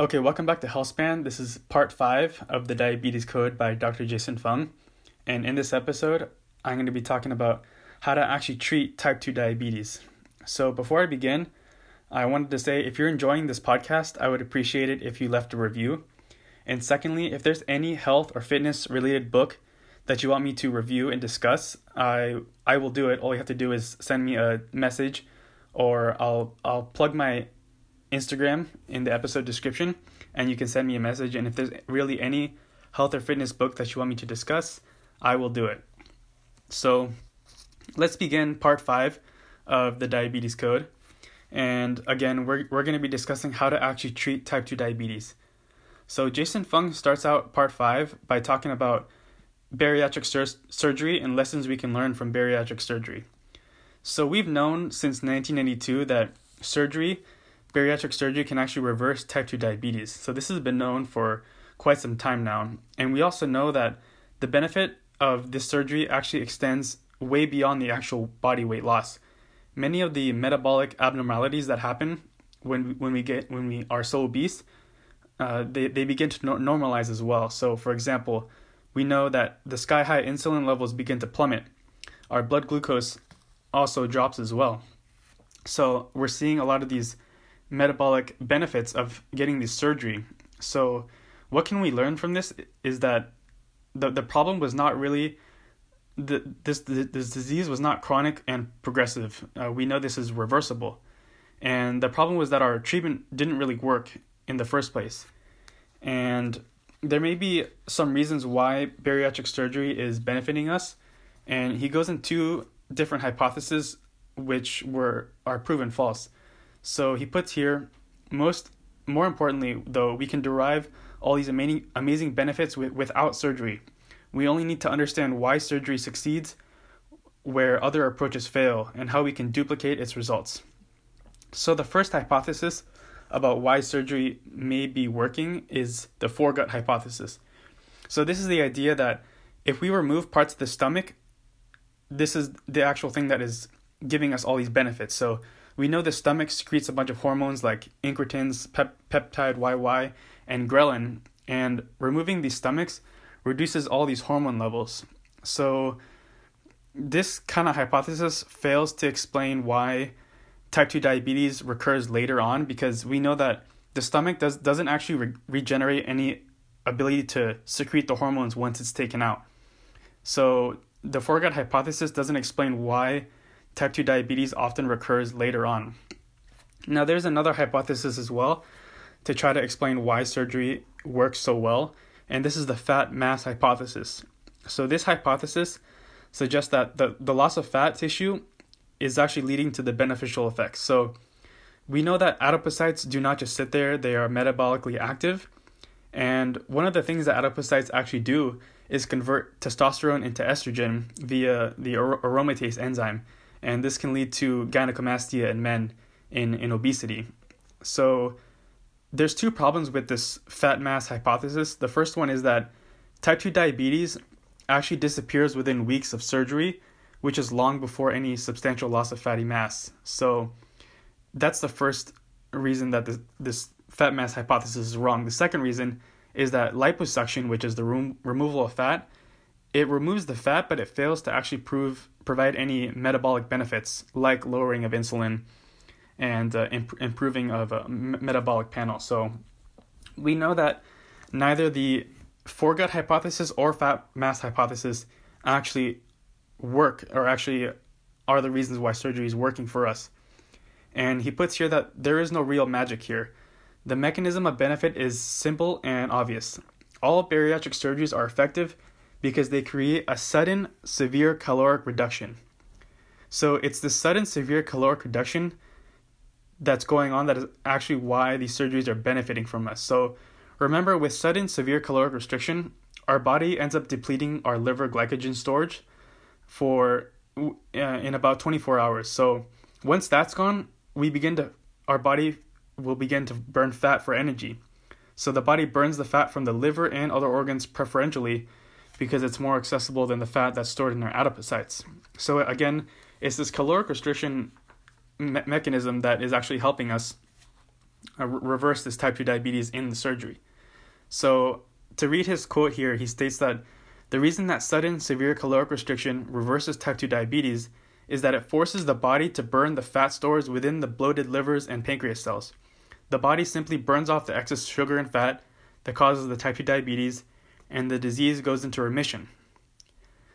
Okay, welcome back to Healthspan. This is part five of the Diabetes Code by Dr. Jason Fung. And in this episode, I'm going to be talking about how to actually treat type 2 diabetes. So, before I begin, I wanted to say if you're enjoying this podcast, I would appreciate it if you left a review. And secondly, if there's any health or fitness related book that you want me to review and discuss, I I will do it. All you have to do is send me a message or I'll I'll plug my Instagram in the episode description, and you can send me a message. And if there's really any health or fitness book that you want me to discuss, I will do it. So let's begin part five of the diabetes code. And again, we're, we're going to be discussing how to actually treat type 2 diabetes. So, Jason Fung starts out part five by talking about bariatric sur- surgery and lessons we can learn from bariatric surgery. So, we've known since 1992 that surgery bariatric surgery can actually reverse type 2 diabetes. So, this has been known for quite some time now. And we also know that the benefit of this surgery actually extends way beyond the actual body weight loss. Many of the metabolic abnormalities that happen when when we get when we are so obese, uh, they they begin to no- normalize as well. So, for example, we know that the sky high insulin levels begin to plummet. Our blood glucose also drops as well. So we're seeing a lot of these metabolic benefits of getting this surgery. So, what can we learn from this is that the the problem was not really the this this disease was not chronic and progressive. Uh, we know this is reversible, and the problem was that our treatment didn't really work in the first place, and there may be some reasons why bariatric surgery is benefiting us, and he goes into different hypotheses which were are proven false. So he puts here most more importantly though we can derive all these amazing amazing benefits with, without surgery. We only need to understand why surgery succeeds where other approaches fail and how we can duplicate its results. So the first hypothesis about why surgery may be working is the foregut hypothesis. So this is the idea that if we remove parts of the stomach, this is the actual thing that is giving us all these benefits. So we know the stomach secretes a bunch of hormones like incretins, pep- peptide YY, and ghrelin, and removing these stomachs reduces all these hormone levels. So this kind of hypothesis fails to explain why type 2 diabetes recurs later on because we know that the stomach does doesn't actually re- regenerate any ability to secrete the hormones once it's taken out. So the foregut hypothesis doesn't explain why type 2 diabetes often recurs later on. Now, there's another hypothesis as well to try to explain why surgery works so well, and this is the fat mass hypothesis. So, this hypothesis suggests that the, the loss of fat tissue is actually leading to the beneficial effects. So, we know that adipocytes do not just sit there, they are metabolically active. And one of the things that adipocytes actually do is convert testosterone into estrogen via the aromatase enzyme and this can lead to gynecomastia in men in, in obesity. So there's two problems with this fat mass hypothesis. The first one is that type 2 diabetes actually disappears within weeks of surgery, which is long before any substantial loss of fatty mass. So that's the first reason that this, this fat mass hypothesis is wrong. The second reason is that liposuction, which is the room, removal of fat, it removes the fat, but it fails to actually prove provide any metabolic benefits like lowering of insulin and uh, imp- improving of a m- metabolic panel. So we know that neither the foregut hypothesis or fat mass hypothesis actually work or actually are the reasons why surgery is working for us. And he puts here that there is no real magic here. The mechanism of benefit is simple and obvious. All bariatric surgeries are effective because they create a sudden severe caloric reduction. So it's the sudden severe caloric reduction that's going on that is actually why these surgeries are benefiting from us. So remember, with sudden severe caloric restriction, our body ends up depleting our liver glycogen storage for uh, in about 24 hours. So once that's gone, we begin to our body will begin to burn fat for energy. So the body burns the fat from the liver and other organs preferentially because it's more accessible than the fat that's stored in our adipocytes. So again, it's this caloric restriction me- mechanism that is actually helping us uh, reverse this type 2 diabetes in the surgery. So, to read his quote here, he states that the reason that sudden severe caloric restriction reverses type 2 diabetes is that it forces the body to burn the fat stores within the bloated livers and pancreas cells. The body simply burns off the excess sugar and fat that causes the type 2 diabetes, and the disease goes into remission.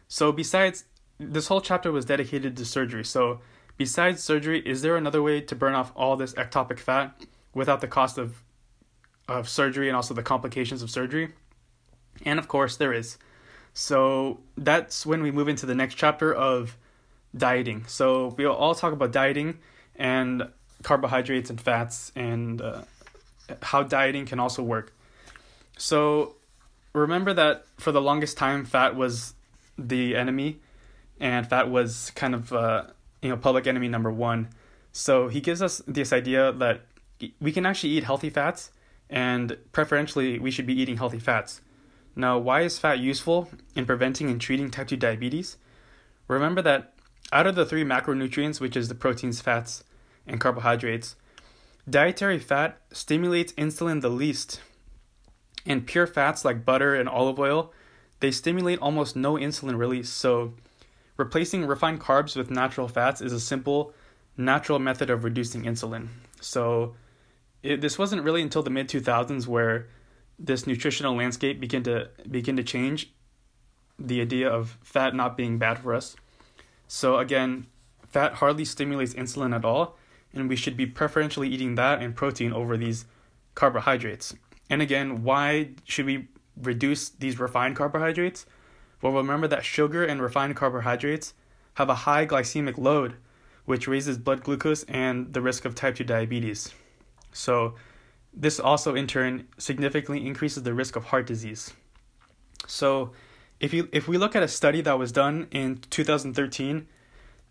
So, besides, this whole chapter was dedicated to surgery. So, besides surgery, is there another way to burn off all this ectopic fat without the cost of of surgery and also the complications of surgery? And of course, there is. So that's when we move into the next chapter of dieting. So we'll all talk about dieting and carbohydrates and fats and uh, how dieting can also work. So remember that for the longest time, fat was the enemy, and fat was kind of uh, you know public enemy number one. So he gives us this idea that we can actually eat healthy fats, and preferentially we should be eating healthy fats. Now, why is fat useful in preventing and treating type 2 diabetes? Remember that out of the three macronutrients, which is the proteins, fats, and carbohydrates, dietary fat stimulates insulin the least. And pure fats like butter and olive oil, they stimulate almost no insulin release. So, replacing refined carbs with natural fats is a simple, natural method of reducing insulin. So, it, this wasn't really until the mid 2000s where this nutritional landscape began to begin to change the idea of fat not being bad for us. So again, fat hardly stimulates insulin at all, and we should be preferentially eating that and protein over these carbohydrates. And again, why should we reduce these refined carbohydrates? Well, remember that sugar and refined carbohydrates have a high glycemic load, which raises blood glucose and the risk of type 2 diabetes. So, this also in turn significantly increases the risk of heart disease. So, if you if we look at a study that was done in 2013,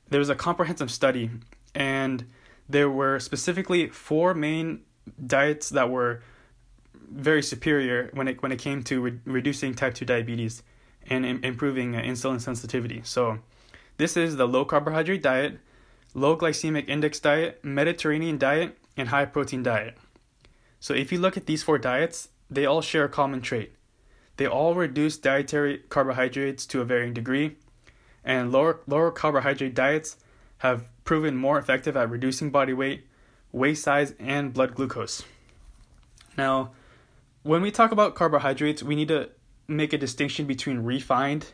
there was a comprehensive study and there were specifically four main diets that were very superior when it when it came to re- reducing type 2 diabetes and Im- improving uh, insulin sensitivity. So, this is the low carbohydrate diet, low glycemic index diet, Mediterranean diet, and high protein diet. So if you look at these four diets, they all share a common trait. They all reduce dietary carbohydrates to a varying degree, and lower lower carbohydrate diets have proven more effective at reducing body weight, waist size, and blood glucose. Now, when we talk about carbohydrates, we need to make a distinction between refined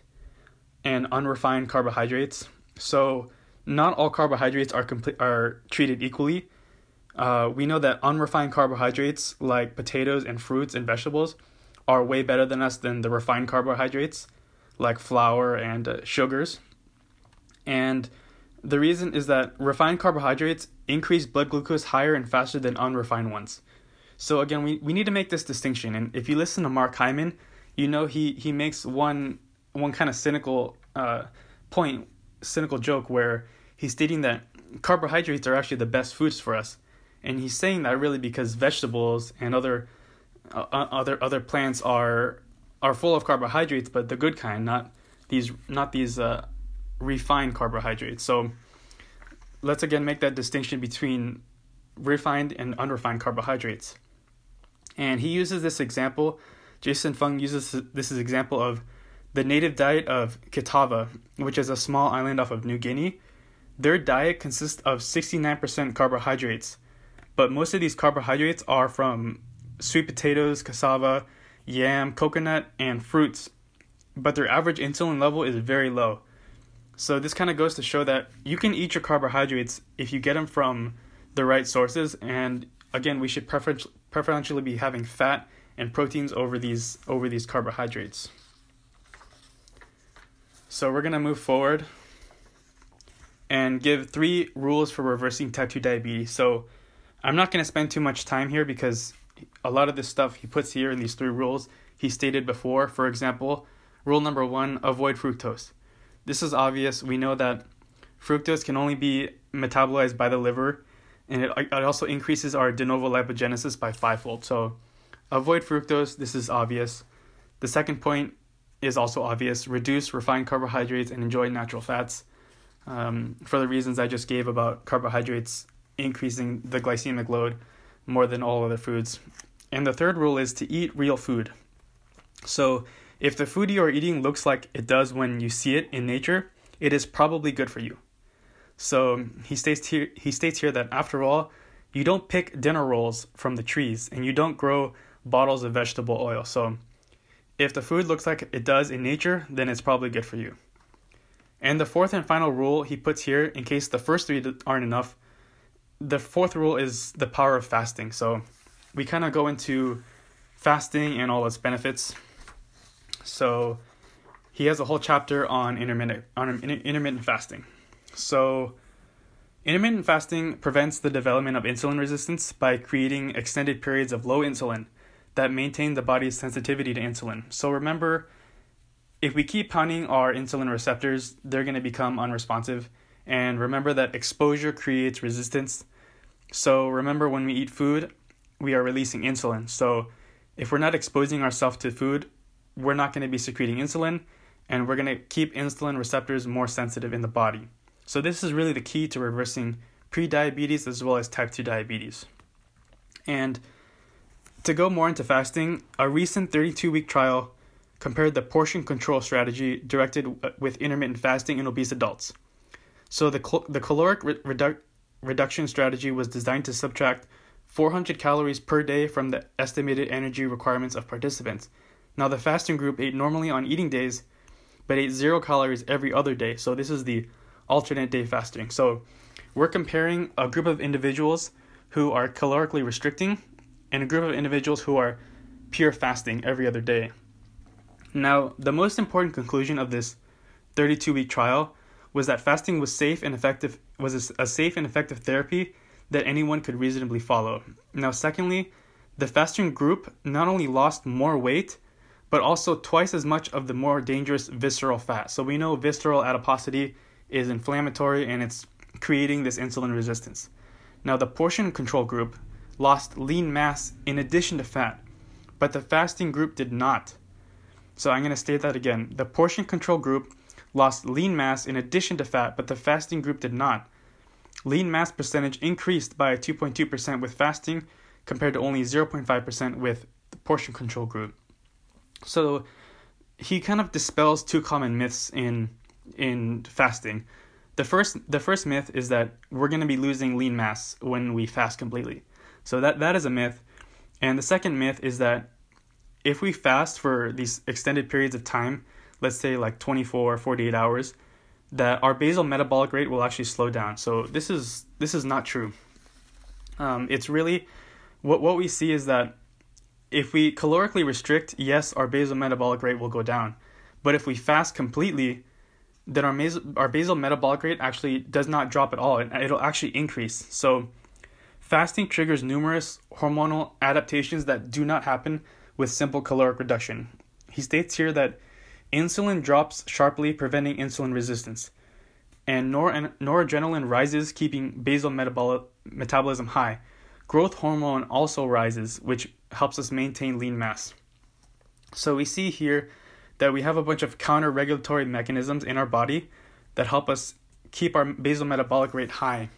and unrefined carbohydrates. So, not all carbohydrates are complete are treated equally. Uh, we know that unrefined carbohydrates like potatoes and fruits and vegetables are way better than us than the refined carbohydrates like flour and uh, sugars. And the reason is that refined carbohydrates increase blood glucose higher and faster than unrefined ones. So again, we, we need to make this distinction. And if you listen to Mark Hyman, you know he, he makes one one kind of cynical uh, point, cynical joke where he's stating that carbohydrates are actually the best foods for us and he's saying that really because vegetables and other uh, uh, other other plants are are full of carbohydrates, but the good kind, not these not these uh, refined carbohydrates. So let's again make that distinction between refined and unrefined carbohydrates. And he uses this example. Jason Fung uses this example of the native diet of Kitava, which is a small island off of New Guinea. Their diet consists of 69% carbohydrates but most of these carbohydrates are from sweet potatoes, cassava, yam, coconut, and fruits. But their average insulin level is very low. So this kind of goes to show that you can eat your carbohydrates if you get them from the right sources. And again, we should prefer- preferentially be having fat and proteins over these over these carbohydrates. So we're gonna move forward and give three rules for reversing type two diabetes. So I'm not going to spend too much time here because a lot of this stuff he puts here in these three rules he stated before. For example, rule number one avoid fructose. This is obvious. We know that fructose can only be metabolized by the liver, and it, it also increases our de novo lipogenesis by fivefold. So, avoid fructose. This is obvious. The second point is also obvious reduce refined carbohydrates and enjoy natural fats. Um, for the reasons I just gave about carbohydrates increasing the glycemic load more than all other foods. And the third rule is to eat real food. So, if the food you are eating looks like it does when you see it in nature, it is probably good for you. So, mm-hmm. he states here he states here that after all, you don't pick dinner rolls from the trees and you don't grow bottles of vegetable oil. So, if the food looks like it does in nature, then it's probably good for you. And the fourth and final rule he puts here, in case the first three aren't enough, the fourth rule is the power of fasting. So we kind of go into fasting and all its benefits. So he has a whole chapter on intermittent on intermittent fasting. So intermittent fasting prevents the development of insulin resistance by creating extended periods of low insulin that maintain the body's sensitivity to insulin. So remember if we keep pounding our insulin receptors, they're going to become unresponsive. And remember that exposure creates resistance. So remember when we eat food, we are releasing insulin. So if we're not exposing ourselves to food, we're not going to be secreting insulin and we're going to keep insulin receptors more sensitive in the body. So this is really the key to reversing prediabetes as well as type 2 diabetes. And to go more into fasting, a recent 32 week trial compared the portion control strategy directed uh, with intermittent fasting in obese adults. So the, the caloric re- redu- reduction strategy was designed to subtract 400 calories per day from the estimated energy requirements of participants. Now, the fasting group ate normally on eating days, but ate zero calories every other day. So, this is the alternate day fasting. So, we're comparing a group of individuals who are calorically restricting and a group of individuals who are pure fasting every other day. Now, the most important conclusion of this 32 week trial was that fasting was safe and effective was a safe and effective therapy that anyone could reasonably follow. Now, secondly, the fasting group not only lost more weight, but also twice as much of the more dangerous visceral fat. So we know visceral adiposity is inflammatory and it's creating this insulin resistance. Now, the portion control group lost lean mass in addition to fat, but the fasting group did not. So I'm going to state that again. The portion control group lost lean mass in addition to fat, but the fasting group did not. Lean mass percentage increased by 2.2% with fasting compared to only 0.5% with the portion control group. So he kind of dispels two common myths in in fasting. The first the first myth is that we're going to be losing lean mass when we fast completely. So that that is a myth. And the second myth is that if we fast for these extended periods of time, let's say like 24 or 48 hours, that our basal metabolic rate will actually slow down. So this is this is not true. Um, it's really what what we see is that if we calorically restrict, yes, our basal metabolic rate will go down, but if we fast completely, then our basal, our basal metabolic rate actually does not drop at all. It'll actually increase. So fasting triggers numerous hormonal adaptations that do not happen with simple caloric reduction. He states here that insulin drops sharply, preventing insulin resistance, and nor- noradrenaline rises, keeping basal metabol- metabolism high. Growth hormone also rises, which helps us maintain lean mass. So we see here that we have a bunch of counter regulatory mechanisms in our body that help us keep our basal metabolic rate high.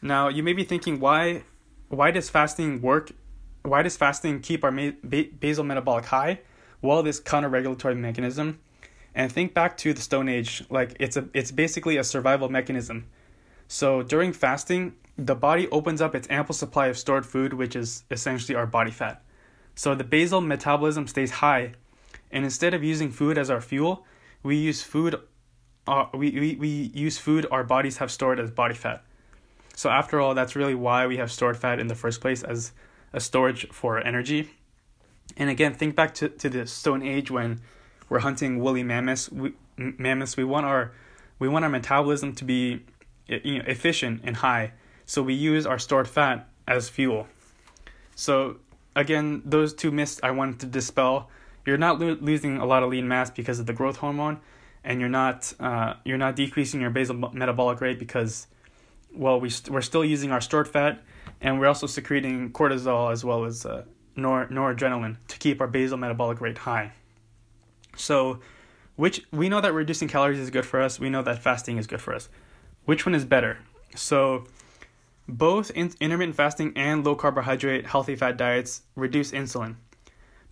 Now, you may be thinking why why does fasting work why does fasting keep our basal metabolic high? Well, this counter-regulatory mechanism. And think back to the Stone Age, like it's a it's basically a survival mechanism. So during fasting, the body opens up its ample supply of stored food, which is essentially our body fat. So the basal metabolism stays high, and instead of using food as our fuel, we use food. Uh, we, we, we use food our bodies have stored as body fat. So after all, that's really why we have stored fat in the first place as a storage for energy. And again, think back to, to the Stone Age when we're hunting woolly mammoths. We, mammoths. We want our we want our metabolism to be you know, efficient and high, so we use our stored fat as fuel. So again, those two myths I wanted to dispel. You're not lo- losing a lot of lean mass because of the growth hormone, and you're not uh, you're not decreasing your basal metabolic rate because well we st- we're still using our stored fat and we're also secreting cortisol as well as uh, nor- noradrenaline to keep our basal metabolic rate high. So, which we know that reducing calories is good for us. We know that fasting is good for us. Which one is better? So, Both in- intermittent fasting and low carbohydrate healthy fat diets reduce insulin.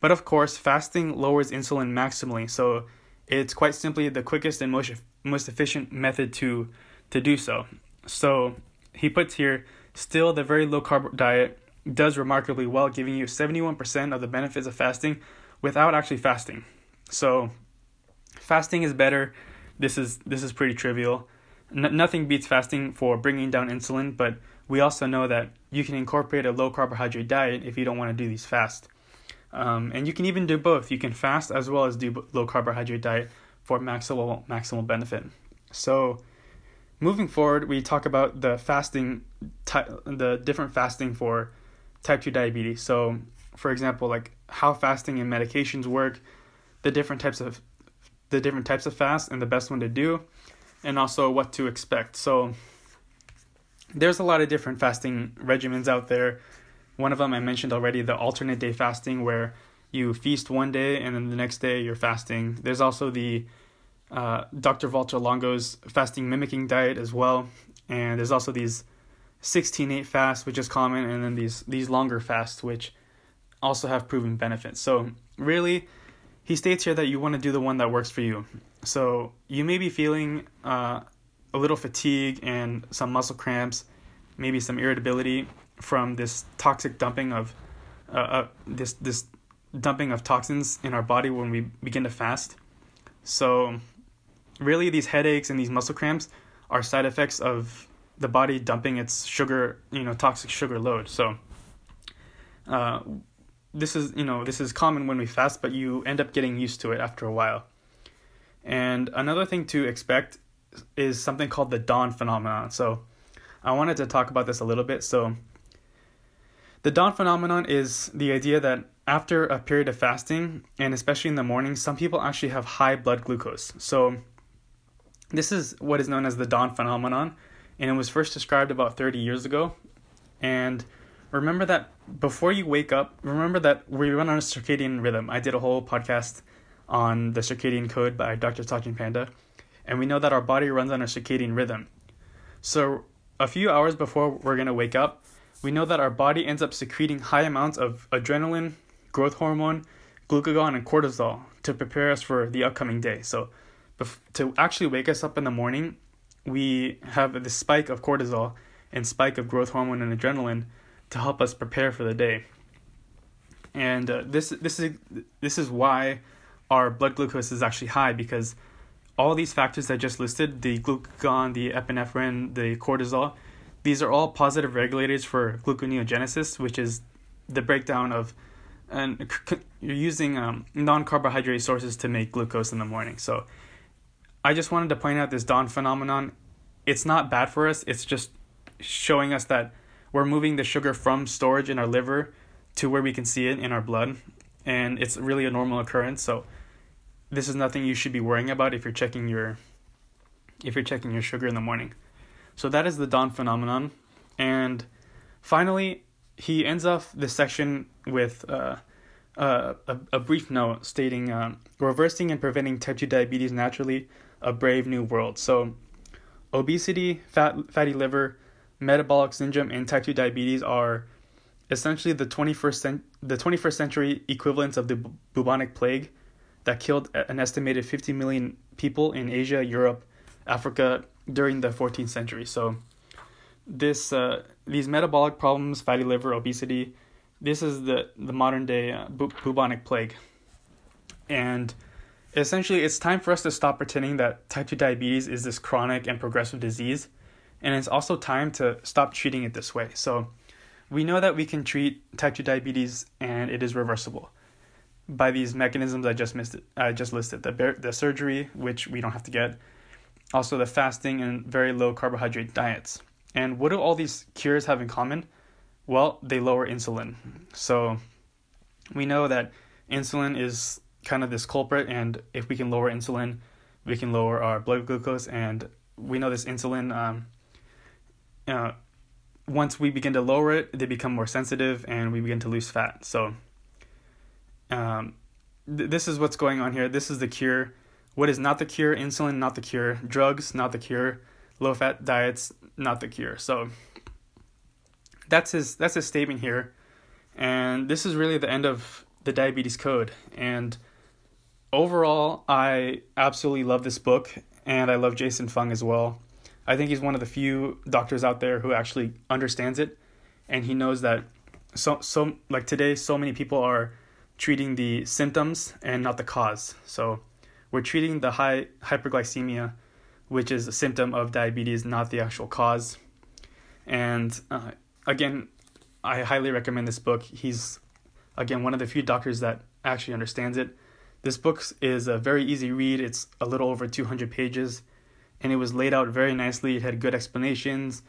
But of course, fasting lowers insulin maximally, so it's quite simply the quickest and most most efficient method to to do so. So he puts here still the very low carb diet does remarkably well, giving you 71% of the benefits of fasting without actually fasting. So fasting is better. This is this is pretty trivial. N- nothing beats fasting for bringing down insulin, but we also know that you can incorporate a low carbohydrate diet if you don't want to do these fast. Um, and you can even do both. You can fast as well as do low carbohydrate diet for maximal maximal benefit. So, moving forward, we talk about the fasting, ty- the different fasting for type two diabetes. So, for example, like how fasting and medications work, the different types of the different types of fast and the best one to do, and also what to expect. So, there's a lot of different fasting regimens out there. One of them I mentioned already, the alternate day fasting, where you feast one day and then the next day you're fasting. There's also the uh, Dr. Valter Longo's fasting mimicking diet as well, and there's also these 16-8 fasts, which is common, and then these these longer fasts, which also have proven benefits. So really, he states here that you want to do the one that works for you. So you may be feeling uh, a little fatigue and some muscle cramps, maybe some irritability from this toxic dumping of uh, uh, this this dumping of toxins in our body when we begin to fast. So, really, these headaches and these muscle cramps are side effects of the body dumping its sugar, you know, toxic sugar load. So, uh, this is you know this is common when we fast, but you end up getting used to it after a while. And another thing to expect is something called the dawn phenomenon. So, I wanted to talk about this a little bit. So, the dawn phenomenon is the idea that after a period of fasting, and especially in the morning, some people actually have high blood glucose. So, this is what is known as the dawn phenomenon, and it was first described about 30 years ago. And remember that before you wake up, remember that we run on a circadian rhythm. I did a whole podcast on the circadian code by Dr. Sachin Panda, and we know that our body runs on a circadian rhythm. So, a few hours before we're going to wake up, we know that our body ends up secreting high amounts of adrenaline, growth hormone, glucagon, and cortisol to prepare us for the upcoming day. So, to actually wake us up in the morning, we have this spike of cortisol and spike of growth hormone and adrenaline to help us prepare for the day. And uh, this this is this is why our blood glucose is actually high because all these factors I just listed the glucagon, the epinephrine, the cortisol these are all positive regulators for gluconeogenesis, which is the breakdown of and you're using um, non-carbohydrate sources to make glucose in the morning. So I just wanted to point out this dawn phenomenon. It's not bad for us. It's just showing us that we're moving the sugar from storage in our liver to where we can see it in our blood, and it's really a normal occurrence. So this is nothing you should be worrying about if you're checking your if you're checking your sugar in the morning. So that is the dawn phenomenon. And finally, he ends off this section with uh, uh, a, a brief note stating uh, reversing and preventing type 2 diabetes naturally, a brave new world. So, obesity, fat, fatty liver, metabolic syndrome, and type 2 diabetes are essentially the 21st, cent- the 21st century equivalents of the bu- bubonic plague that killed an estimated 50 million people in Asia, Europe, Africa, during the 14th century. So this uh, these metabolic problems, fatty liver, obesity, this is the the modern day uh, bu- bubonic plague. And essentially it's time for us to stop pretending that type 2 diabetes is this chronic and progressive disease and it's also time to stop treating it this way. So we know that we can treat type 2 diabetes and it is reversible by these mechanisms I just missed I just listed the the surgery which we don't have to get also the fasting and very low carbohydrate diets. And what do all these cures have in common? Well, they lower insulin. So we know that insulin is kind of this culprit, and if we can lower insulin, we can lower our blood glucose. And we know this insulin, um, uh, once we begin to lower it, they become more sensitive and we begin to lose fat. So um, th- this is what's going on here. This is the cure what is not the cure? Insulin, not the cure. Drugs, not the cure. Low fat diets, not the cure. So, that's his that's his statement here, and this is really the end of the diabetes code. And overall, I absolutely love this book, and I love Jason Fung as well. I think he's one of the few doctors out there who actually understands it, and he knows that so so like today, so many people are treating the symptoms and not the cause. So we're treating the high hyperglycemia, which is a symptom of diabetes, not the actual cause. And uh, again, I highly recommend this book. He's again one of the few doctors that actually understands it. This book is a very easy read. It's a little over 200 pages, and it was laid out very nicely. It had good explanations,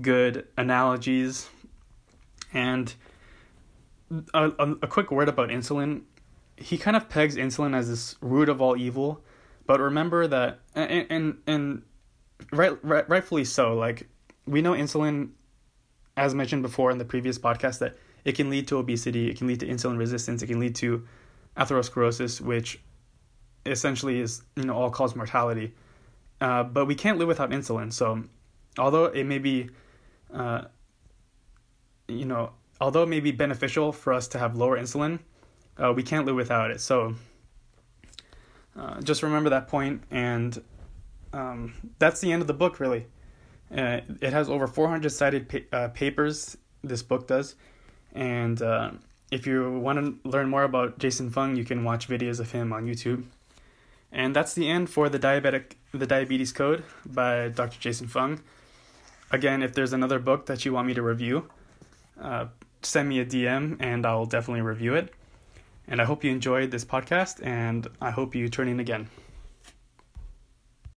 good analogies, and a, a, a quick word about insulin. He kind of pegs insulin as this root of all evil, but remember that, and and, and right, right rightfully so. Like we know insulin, as mentioned before in the previous podcast, that it can lead to obesity, it can lead to insulin resistance, it can lead to atherosclerosis, which essentially is you know all cause mortality. Uh, but we can't live without insulin. So although it may be, uh, you know, although it may be beneficial for us to have lower insulin, uh, we can't live without it. So uh, just remember that point, and um, that's the end of the book, really. Uh, it has over 400 cited pa- uh, papers, this book does. And uh, if you want to learn more about Jason Fung, you can watch videos of him on YouTube. And that's the end for the diabetic the diabetes code by Dr. Jason Fung. Again, if there's another book that you want me to review, uh, send me a DM and I'll definitely review it. And I hope you enjoyed this podcast and I hope you turn in again.